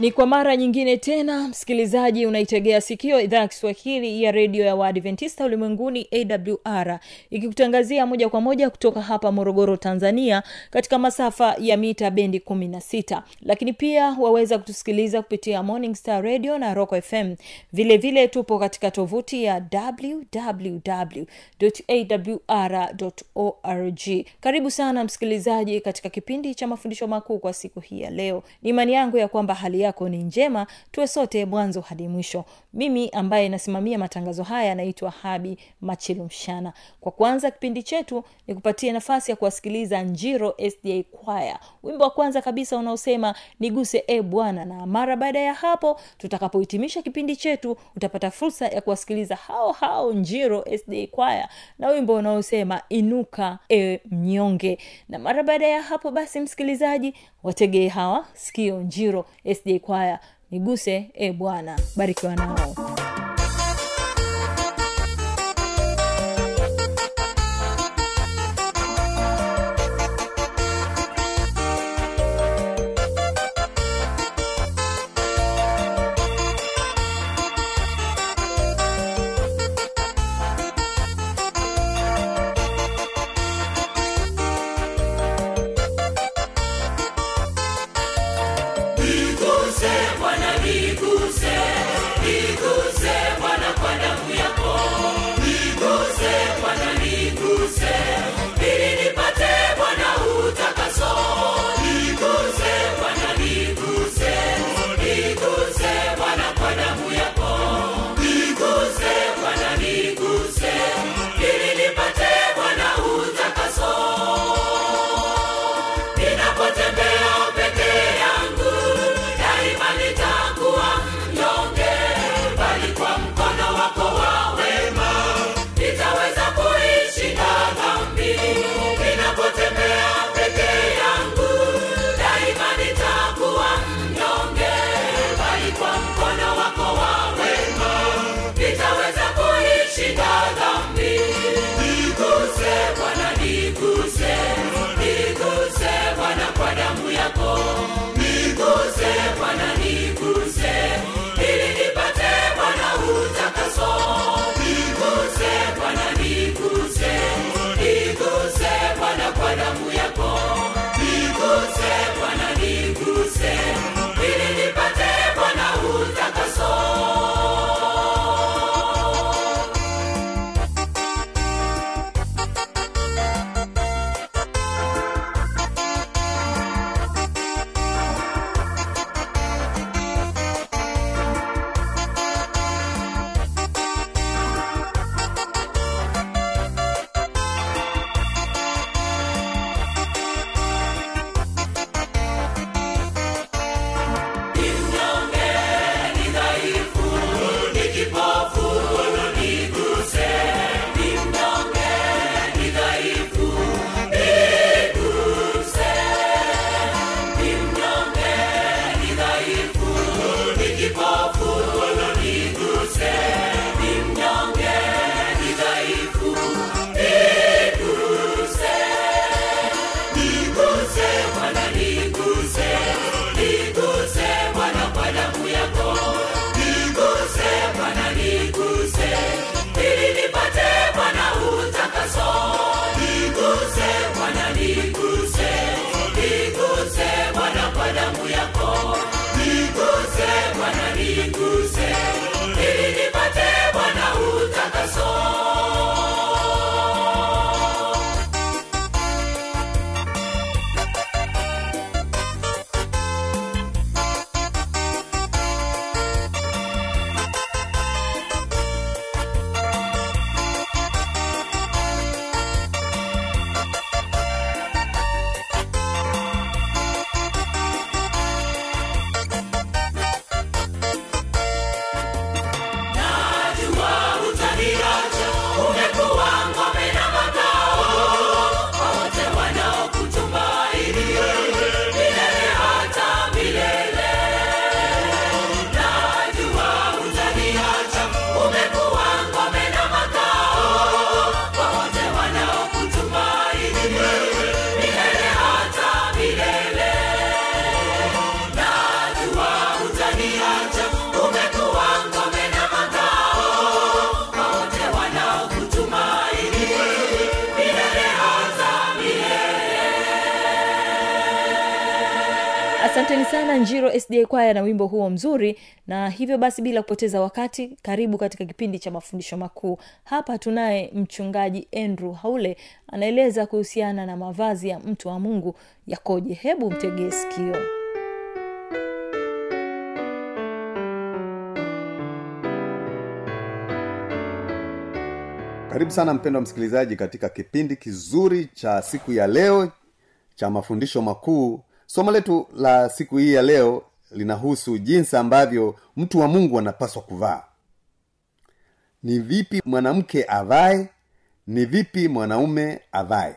ni kwa mara nyingine tena msikilizaji unaitegea sikio idhaa ya kiswahili ya redio ya waadventista ulimwenguni awr ikikutangazia moja kwa moja kutoka hapa morogoro tanzania katika masafa ya mita bendi 16 lakini pia waweza kutusikiliza kupitia morning star radio na rock fm vilevile vile tupo katika tovuti ya www.awr.org karibu sana msikilizaji katika kipindi cha mafundisho makuu kwa siku hii ya leo. Ni imani yangu ya kwamba hali yako ni njema tuwe sote mwanzo hadi mwisho mimi ambaye nasimamia matangazo haya naitwa habi machilumshana. Kwa kwanza kipindi chetu ni kupatia nafasi ya kuwasikiliza njiro sda kwaya wimbo wa kwanza kabisa unaosema niguse e bwana. Na mara baada ya hapo tutakapohitimisha kipindi chetu utapata fursa ya kuwasikiliza hao hao njiro sda kwaya na wimbo unaosema inuka e mnyonge. Na mara baada ya hapo basi msikilizaji wategee hawa sikio njiro sda kwaya niguse e bwana. Barikiwa nao Guarani do njiro kwaya na wimbo huo mzuri na hivyo basi bila kupoteza wakati karibu katika kipindi cha mafundisho makuu. Hapa tunaye mchungaji andrew haule anaeleza kuhusiana na mavazi ya mtu wa mungu yakoje. Hebu mtegee sikio. Karibu sana mpendo wa msikilizaji katika kipindi kizuri cha siku ya leo cha mafundisho makuu. Somo letu la siku hii ya leo linahusu jinsi ambavyo mtu wa mungu anapaswa kuvaa. Ni vipi mwanamke avae ni vipi mwanaume avae.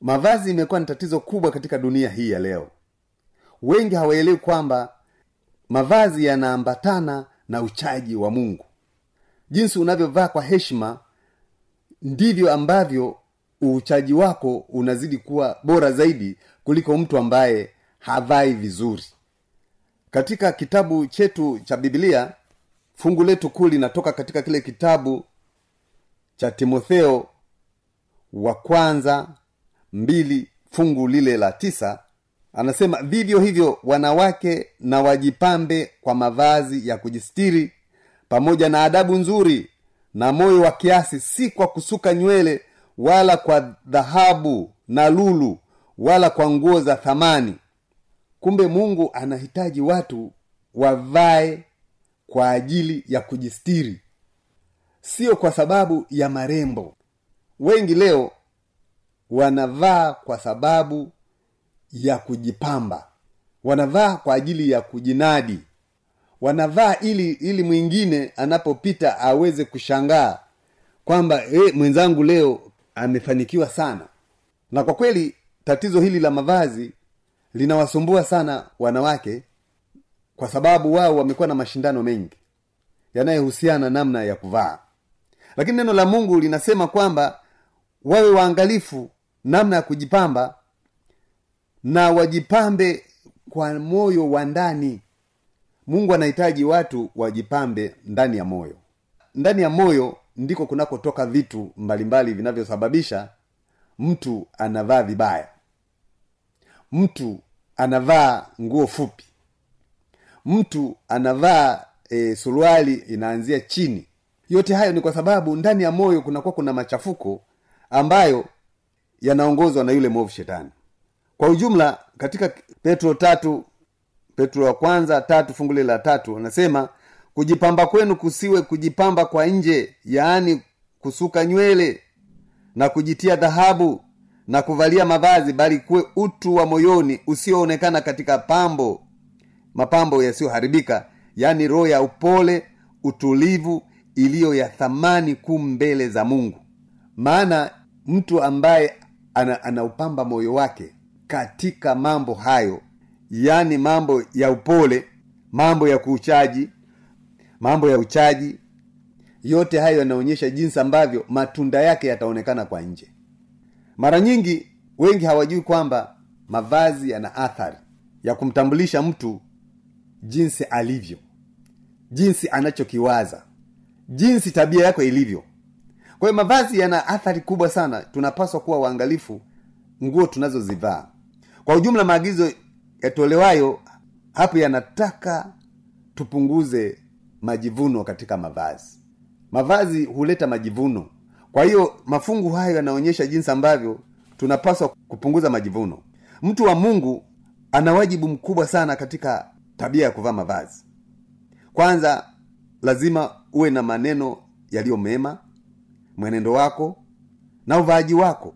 Mavazi imekuwa ni tatizo kubwa katika dunia hii ya leo. Wengi hawaelewi kwamba mavazi yanaambatana na uchaji wa mungu. Jinsi unavyovaa kwa heshima ndivyo ambavyo uchaji wako unazidi kuwa bora zaidi kuliko mtu ambaye havai vizuri katika kitabu chetu cha biblia fungu letu kuu linatoka katika kile kitabu cha timotheo wa kwanza mbili fungu lile la tisa. Anasema vivyo hivyo wanawake na wajipambe kwa mavazi ya kujistiri pamoja na adabu nzuri na moyo wa kiasi si kwa kusuka nywele wala kwa dhahabu na lulu wala kwa nguo za thamani kumbe mungu anahitaji watu wavae kwa ajili ya kujistiri. Sio kwa sababu ya marembo. Wengi leo wanavaa kwa sababu ya kujipamba. Wanavaa kwa ajili ya kujinadi. Wanavaa ili ili mwingine anapopita aweze kushangaa kwamba e, mwenzangu leo amefanikiwa sana. Na kwa kweli tatizo hili la mavazi linawasumbua sana wanawake kwa sababu wao wamekuwa na mashindano mengi yanayohusiana namna ya kuvaa. Lakini neno la mungu linasema kwamba wawe waangalifu namna ya kujipamba na wajipambe kwa moyo wa ndani. Mungu anahitaji watu wajipambe ndani ya moyo. Ndani ya moyo ndiko kunakotoka vitu mbalimbali vinavyosababisha mtu anavaa vibaya. Mtu anavaa nguo fupi. Mtu anavaa e, suruali inaanzia chini. Yote hayo ni kwa sababu ndani ya moyo kunakuwa kuna machafuko ambayo yanaongozwa na yule mwovu shetani. Kwa ujumla katika petro tatu petro wa kwanza tatu fungu la tatu anasema kujipamba kwenu kusiwe kujipamba kwa nje yaani kusuka nywele na kujitia dhahabu na kuvalia mavazi bali kuwe utu wa moyoni usioonekana katika pambo mapambo yasiyoharibika yaani roho ya upole utulivu iliyo ya thamani kuu mbele za mungu. Maana mtu ambaye ana, anaupamba moyo wake katika mambo hayo yaani mambo ya upole mambo ya kuuchaji mambo ya uchaji yote hayo yanaonyesha jinsi ambavyo matunda yake yataonekana kwa nje mara nyingi wengi hawajui kwamba mavazi yana athari ya kumtambulisha mtu jinsi alivyo jinsi anachokiwaza jinsi tabia yako ilivyo. Kwa hiyo mavazi yana athari kubwa sana. Tunapaswa kuwa waangalifu nguo tunazozivaa. Kwa ujumla maagizo yatolewayo hapo yanataka tupunguze majivuno katika mavazi. Mavazi huleta majivuno kwa hiyo mafungu hayo yanaonyesha jinsi ambavyo tunapaswa kupunguza majivuno. Mtu wa mungu ana wajibu mkubwa sana katika tabia ya kuvaa mavazi. Kwanza lazima uwe na maneno yaliyo mema mwenendo wako na uvaaji wako.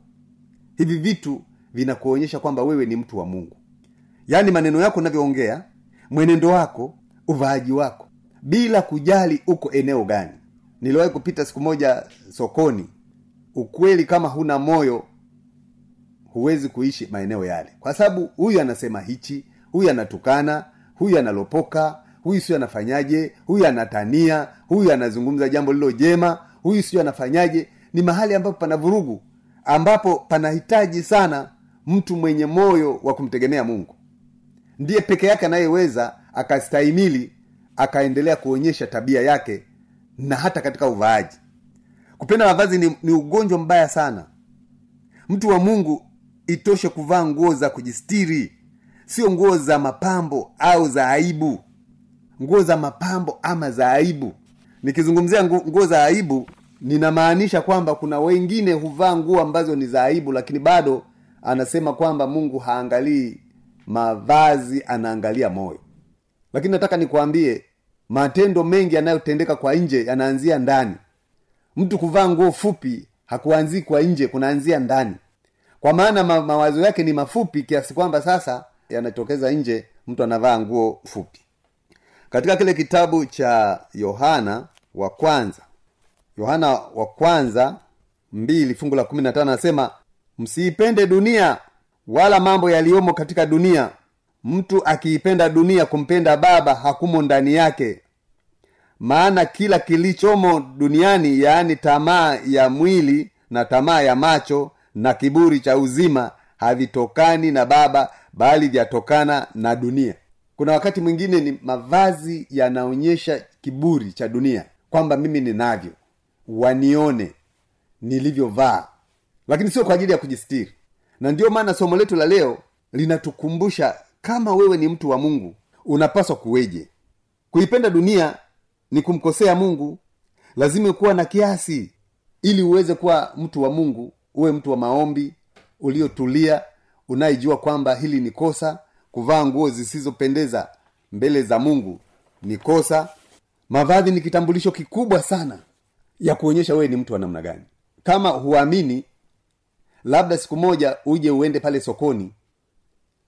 Hivi vitu vinakuonyesha kwamba wewe ni mtu wa mungu. Yaani maneno yako unavyoongea mwenendo wako uvaaji wako bila kujali uko eneo gani niliwahi kupita siku moja sokoni. Ukweli kama huna moyo huwezi kuishi maeneo yale. Kwa sababu huyu anasema hichi huyu anatukana huyu analopoka huyu sio anafanyaje huyu anatania huyu anazungumza jambo lilo jema huyu sio anafanyaje. Ni mahali ambapo pana vurugu ambapo panahitaji sana mtu mwenye moyo wa kumtegemea mungu. Ndiye peke yake anayeweza akastahimili akaendelea kuonyesha tabia yake na hata katika uvaaji. Kupenda mavazi ni, ni ugonjwa mbaya sana. Mtu wa mungu itoshe kuvaa nguo za kujistiri. Sio nguo za mapambo au za aibu. Nguo za mapambo ama za aibu. Nikizungumzia nguo za aibu ninamaanisha kwamba kuna wengine huvaa nguo ambazo ni za aibu lakini bado anasema kwamba mungu haangalii mavazi anaangalia moyo. Lakini nataka nikuambie matendo mengi yanayotendeka kwa nje yanaanzia ndani. Mtu kuvaa nguo fupi hakuanzii kwa nje kunaanzia ndani. Kwa maana ma, mawazo yake ni mafupi kiasi kwamba sasa yanatokeza nje mtu anavaa nguo fupi. Katika kile kitabu cha yohana wa kwanza yohana wa kwanza mbili fungu la kumi na tano anasema msiipende dunia wala mambo yaliyomo katika dunia mtu akiipenda dunia kumpenda baba hakumo ndani yake. Maana kila kilichomo duniani yaani tamaa ya mwili na tamaa ya macho na kiburi cha uzima havitokani na baba bali vyatokana na dunia. Kuna wakati mwingine ni mavazi yanaonyesha kiburi cha dunia kwamba mimi ninavyo wanione nilivyovaa. Lakini sio kwa ajili ya kujistiri. Na ndiyo maana somo letu la leo linatukumbusha kama wewe ni mtu wa mungu unapaswa kuweje? Kuipenda dunia ni kumkosea mungu. Lazima kuwa na kiasi ili uweze kuwa mtu wa mungu uwe mtu wa maombi uliotulia unayejua kwamba hili ni kosa. Kuvaa nguo zisizopendeza mbele za mungu ni kosa. Mavazi ni kitambulisho kikubwa sana ya kuonyesha wewe ni mtu wa namna gani. Kama huamini labda siku moja uje uende pale sokoni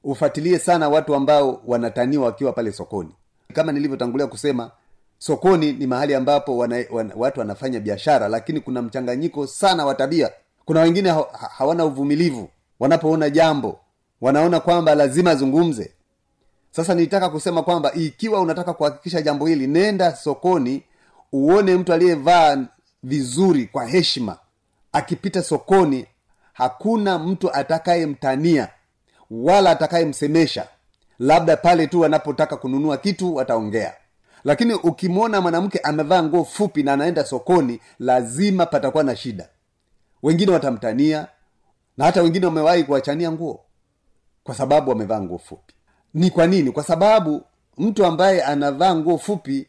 ufuatilie sana watu ambao wanataniwa wakiwa pale sokoni. Kama nilivyotangulia kusema sokoni ni mahali ambapo wana, wana, watu wanafanya biashara lakini kuna mchanganyiko sana wa tabia. Kuna wengine ha- hawana uvumilivu. Wanapoona jambo wanaona kwamba lazima azungumze sasa nilitaka kusema kwamba ikiwa unataka kuhakikisha jambo hili nenda sokoni uone mtu aliyevaa vizuri kwa heshima. Akipita sokoni hakuna mtu atakayemtania wala atakayemsemesha labda pale tu wanapotaka kununua kitu wataongea. Lakini ukimwona mwanamke amevaa nguo fupi na anaenda sokoni lazima patakuwa na shida. Wengine watamtania na hata wengine wamewahi kuwachania nguo kwa sababu wamevaa nguo fupi. Ni kwa nini? Kwa sababu mtu ambaye anavaa nguo fupi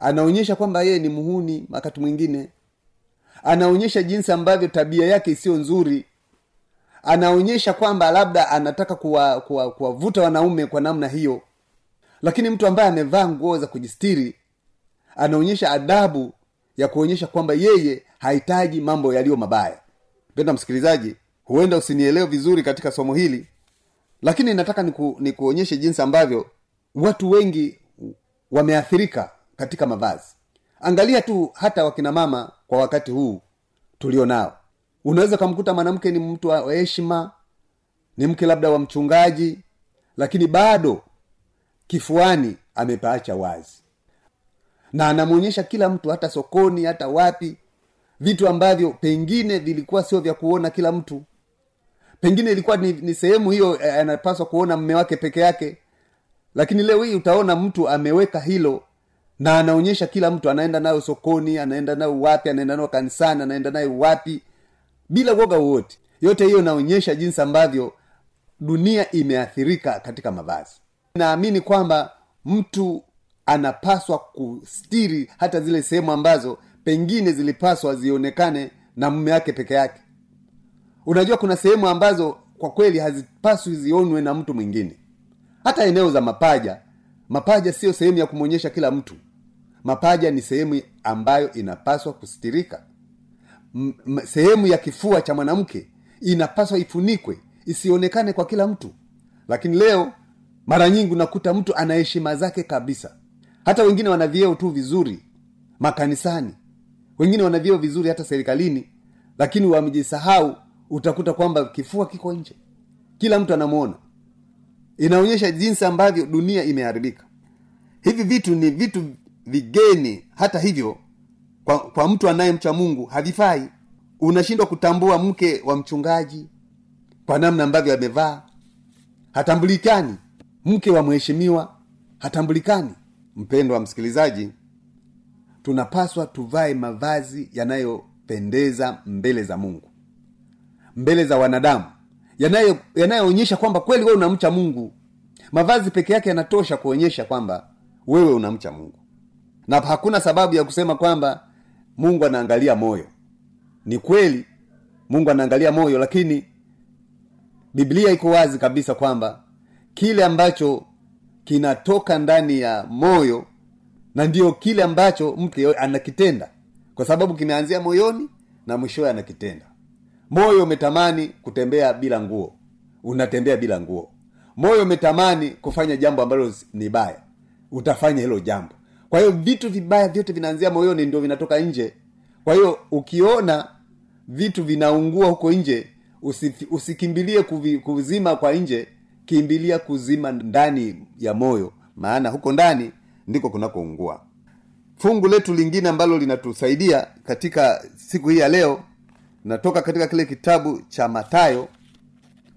anaonyesha kwamba yeye ni muhuni wakati mwingine. Anaonyesha jinsi ambavyo tabia yake isiyo nzuri anaonyesha kwamba labda anataka kuwavuta kuwa, kuwa wanaume kwa namna hiyo. Lakini mtu ambaye amevaa nguo za kujistiri anaonyesha adabu ya kuonyesha kwamba yeye hahitaji mambo yaliyo mabaya. Mpenda msikilizaji huenda usinielewe vizuri katika somo hili lakini nataka niku, nikuonyeshe jinsi ambavyo watu wengi wameathirika katika mavazi. Angalia tu hata wakinamama kwa wakati huu tulio nao unaweza ukamkuta mwanamke ni mtu wa heshima ni mke labda wa mchungaji lakini bado kifuani amepaacha wazi. Na anamwonyesha kila mtu hata sokoni hata wapi vitu ambavyo pengine vilikuwa sio vya kuona kila mtu. Pengine ilikuwa ni, ni sehemu hiyo eh, anapaswa kuona mme wake peke yake. Lakini leo hii utaona mtu ameweka hilo na anaonyesha kila mtu anaenda nayo sokoni anaenda nayo wapi anaenda nayo kanisani anaenda nayo wapi bila uoga wowote. Yote hiyo inaonyesha jinsi ambavyo dunia imeathirika katika mavazi. Naamini kwamba mtu anapaswa kustiri hata zile sehemu ambazo pengine zilipaswa zionekane na mume wake peke yake. Unajua kuna sehemu ambazo kwa kweli hazipaswi zionwe na mtu mwingine. Hata eneo za mapaja mapaja siyo sehemu ya kumwonyesha kila mtu. Mapaja ni sehemu ambayo inapaswa kustirika sehemu ya kifua cha mwanamke inapaswa ifunikwe isionekane kwa kila mtu. Lakini leo mara nyingi unakuta mtu ana heshima zake kabisa. Hata wengine wana vyeo tu vizuri makanisani. Wengine wana vyeo vizuri hata serikalini lakini wamejisahau utakuta kwamba kifua kiko nje. Kila mtu anamwona inaonyesha jinsi ambavyo dunia imeharibika. Hivi vitu ni vitu vigeni. Hata hivyo kwa, kwa mtu anayemcha mungu havifai unashindwa kutambua mke wa mchungaji kwa namna ambavyo amevaa. Hatambulikani. Mke wa mheshimiwa hatambulikani. Mpendo wa msikilizaji tunapaswa tuvae mavazi yanayopendeza mbele za mungu. Mbele za wanadamu. Yanayoonyesha kwamba kweli wewe unamcha mungu. Mavazi peke yake yanatosha kuonyesha kwamba wewe unamcha mungu. Na hakuna sababu ya kusema kwamba mungu anaangalia moyo. Ni kweli mungu anaangalia moyo lakini biblia iko wazi kabisa kwamba kile ambacho kinatoka ndani ya moyo na ndio kile ambacho mtu anakitenda. Kwa sababu kimeanzia moyoni na mwishowe anakitenda. Moyo umetamani kutembea bila nguo. Unatembea bila nguo. Moyo umetamani kufanya jambo ambalo ni baya. Utafanya hilo jambo kwa hiyo vitu vibaya vyote vinaanzia moyoni ndio vinatoka nje. Kwa hiyo ukiona vitu vinaungua huko nje usi, usikimbilie kuvi, kuzima kwa nje kimbilia kuzima ndani ya moyo. Maana huko ndani ndiko kunakoungua. Fungu letu lingine ambalo linatusaidia katika siku hii ya leo natoka katika kile kitabu cha matayo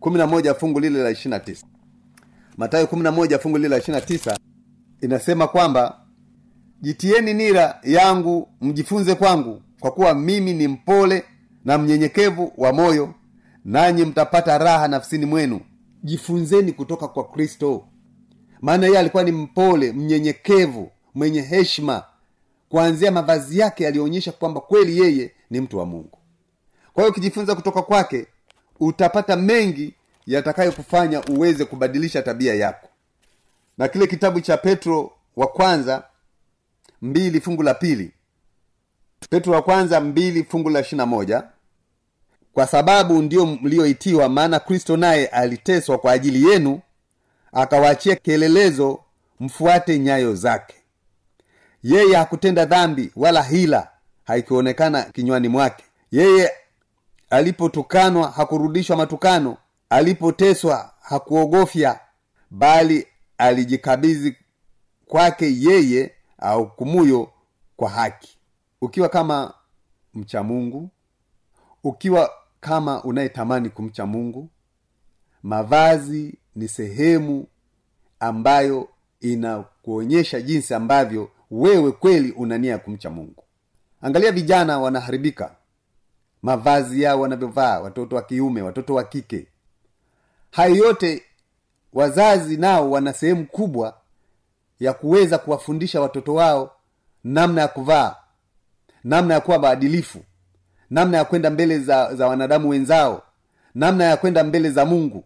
11 fungu lile la 29 matayo 11 fungu lile la 29 inasema kwamba jitieni nira yangu mjifunze kwangu kwa kuwa mimi ni mpole na mnyenyekevu wa moyo nanyi mtapata raha nafsini mwenu. Jifunzeni kutoka kwa kristo. Maana yeye alikuwa ni mpole mnyenyekevu mwenye heshima kuanzia mavazi yake yaliyoonyesha kwamba kweli yeye ni mtu wa mungu. Kwa hiyo ukijifunza kutoka kwake utapata mengi yatakayokufanya uweze kubadilisha tabia yako. Na kile kitabu cha petro wa kwanza mbili fungu la pili. Petro wa kwanza mbili fungu la ishirina moja. Kwa sababu ndiyo mlioitiwa maana kristo naye aliteswa kwa ajili yenu akawaachia kielelezo mfuate nyayo zake. Yeye hakutenda dhambi wala hila haikuonekana kinywani mwake. Yeye alipotukanwa hakurudishwa matukano. Alipoteswa hakuogofya bali alijikabidhi kwake yeye ahukumuyo kwa haki. Ukiwa kama mcha mungu ukiwa kama unayetamani kumcha mungu mavazi ni sehemu ambayo inakuonyesha jinsi ambavyo wewe kweli una nia ya kumcha mungu. Angalia vijana wanaharibika. Mavazi yao wanavyovaa watoto wa kiume watoto wa kike. Hayo yote wazazi nao wana sehemu kubwa ya kuweza kuwafundisha watoto wao namna ya kuvaa namna ya kuwa maadilifu namna ya kwenda mbele za, za wanadamu wenzao namna ya kwenda mbele za mungu.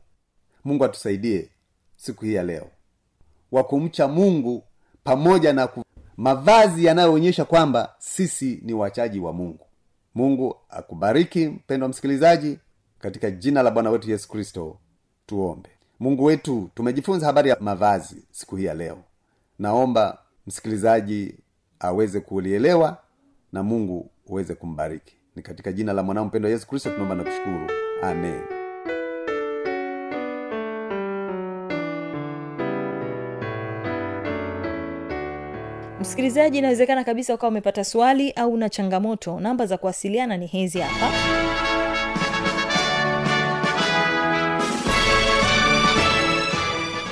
Mungu atusaidie siku hii ya leo wa kumcha mungu pamoja na ku... mavazi yanayoonyesha kwamba sisi ni wachaji wa mungu. Mungu akubariki mpendwa msikilizaji katika jina la bwana wetu yesu kristo tuombe. Mungu wetu tumejifunza habari ya mavazi siku hii ya leo naomba msikilizaji aweze kulielewa na mungu uweze kumbariki. Ni katika jina la mwanao mpendwa yesu kristo tunaomba na kushukuru. Amen. Msikilizaji inawezekana kabisa ukawa umepata swali au na changamoto. Namba za kuwasiliana ni hizi hapa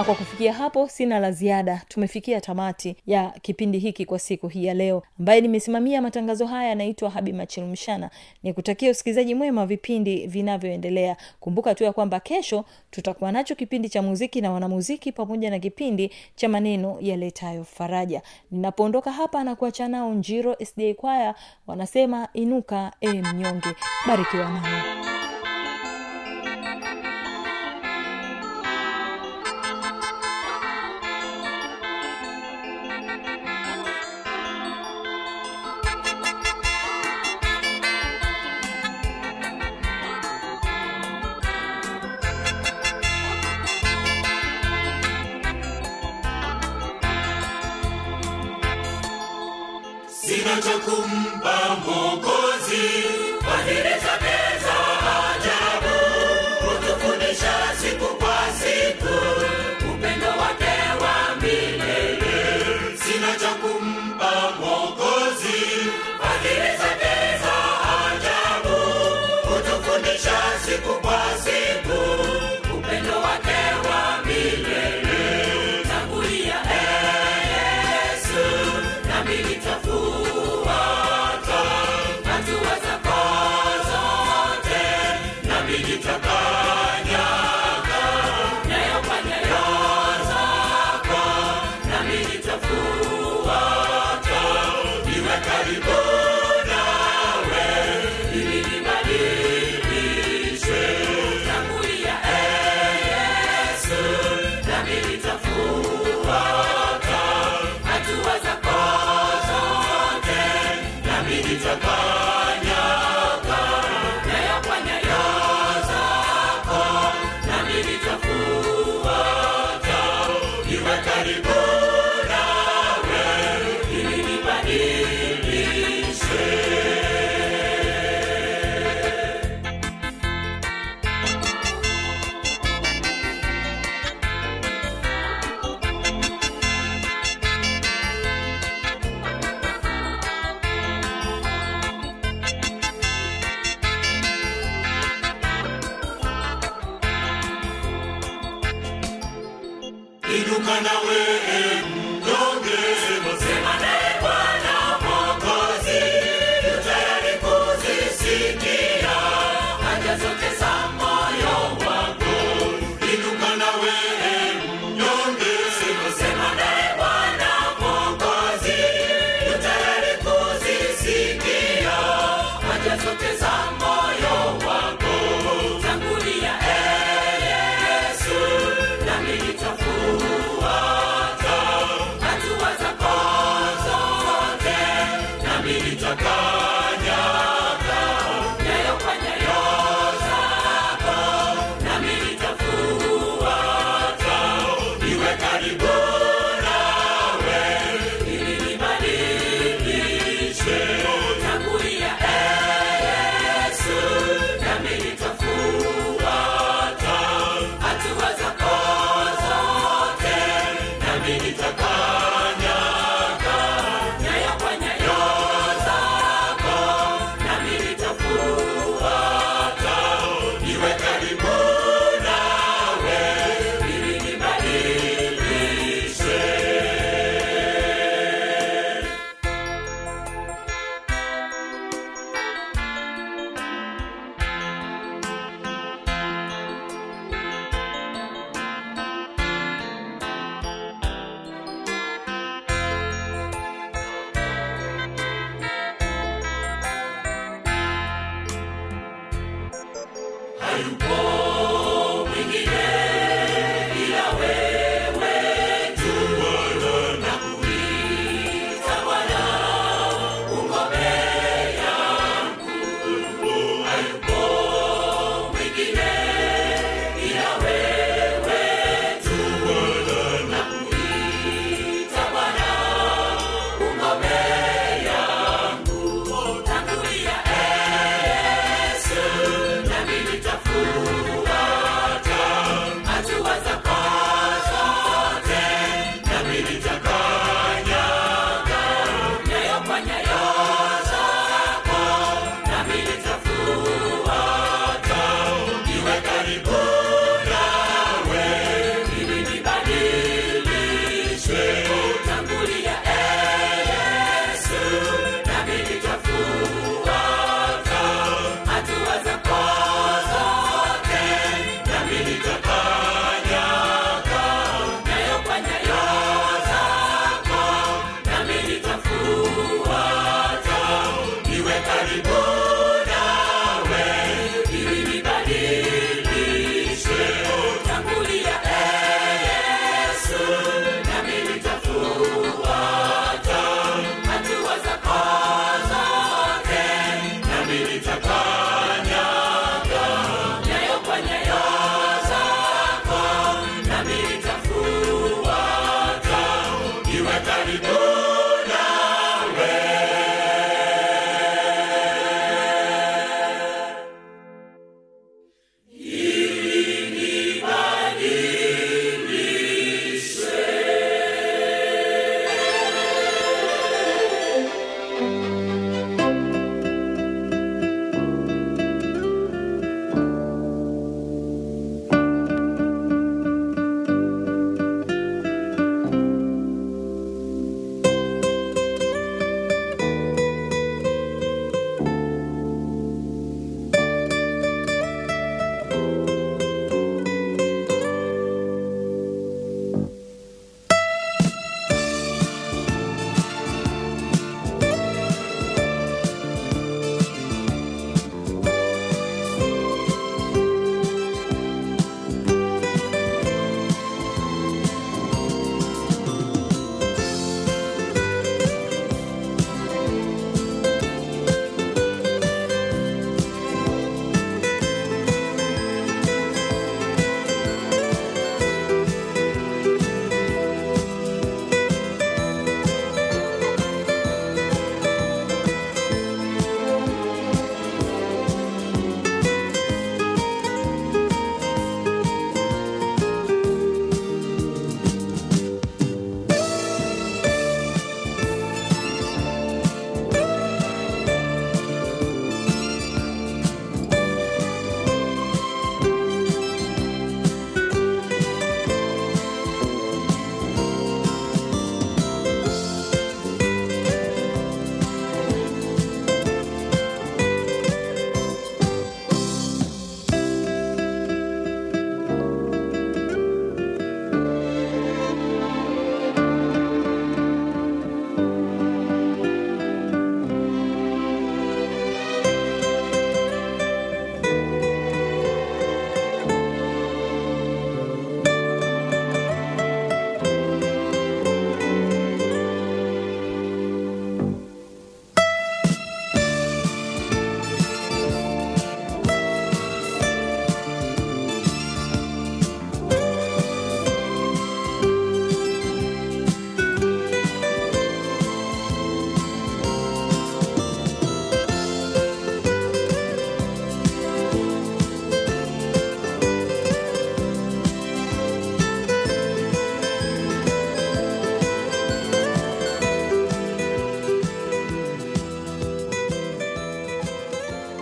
na kwa kufikia hapo sina la ziada. Tumefikia tamati ya kipindi hiki kwa siku hii ya leo. Ambaye nimesimamia matangazo haya yanaitwa habi machilumshana ni kutakia usikilizaji mwema vipindi vinavyoendelea. Kumbuka tu ya kwamba kesho tutakuwa nacho kipindi cha muziki na wanamuziki pamoja na kipindi cha maneno yaletayo faraja. Ninapoondoka hapa na kuacha nao njiro sda kwaya wanasema inuka e mnyonge. Barikiwa nao inuka nawe mnyonge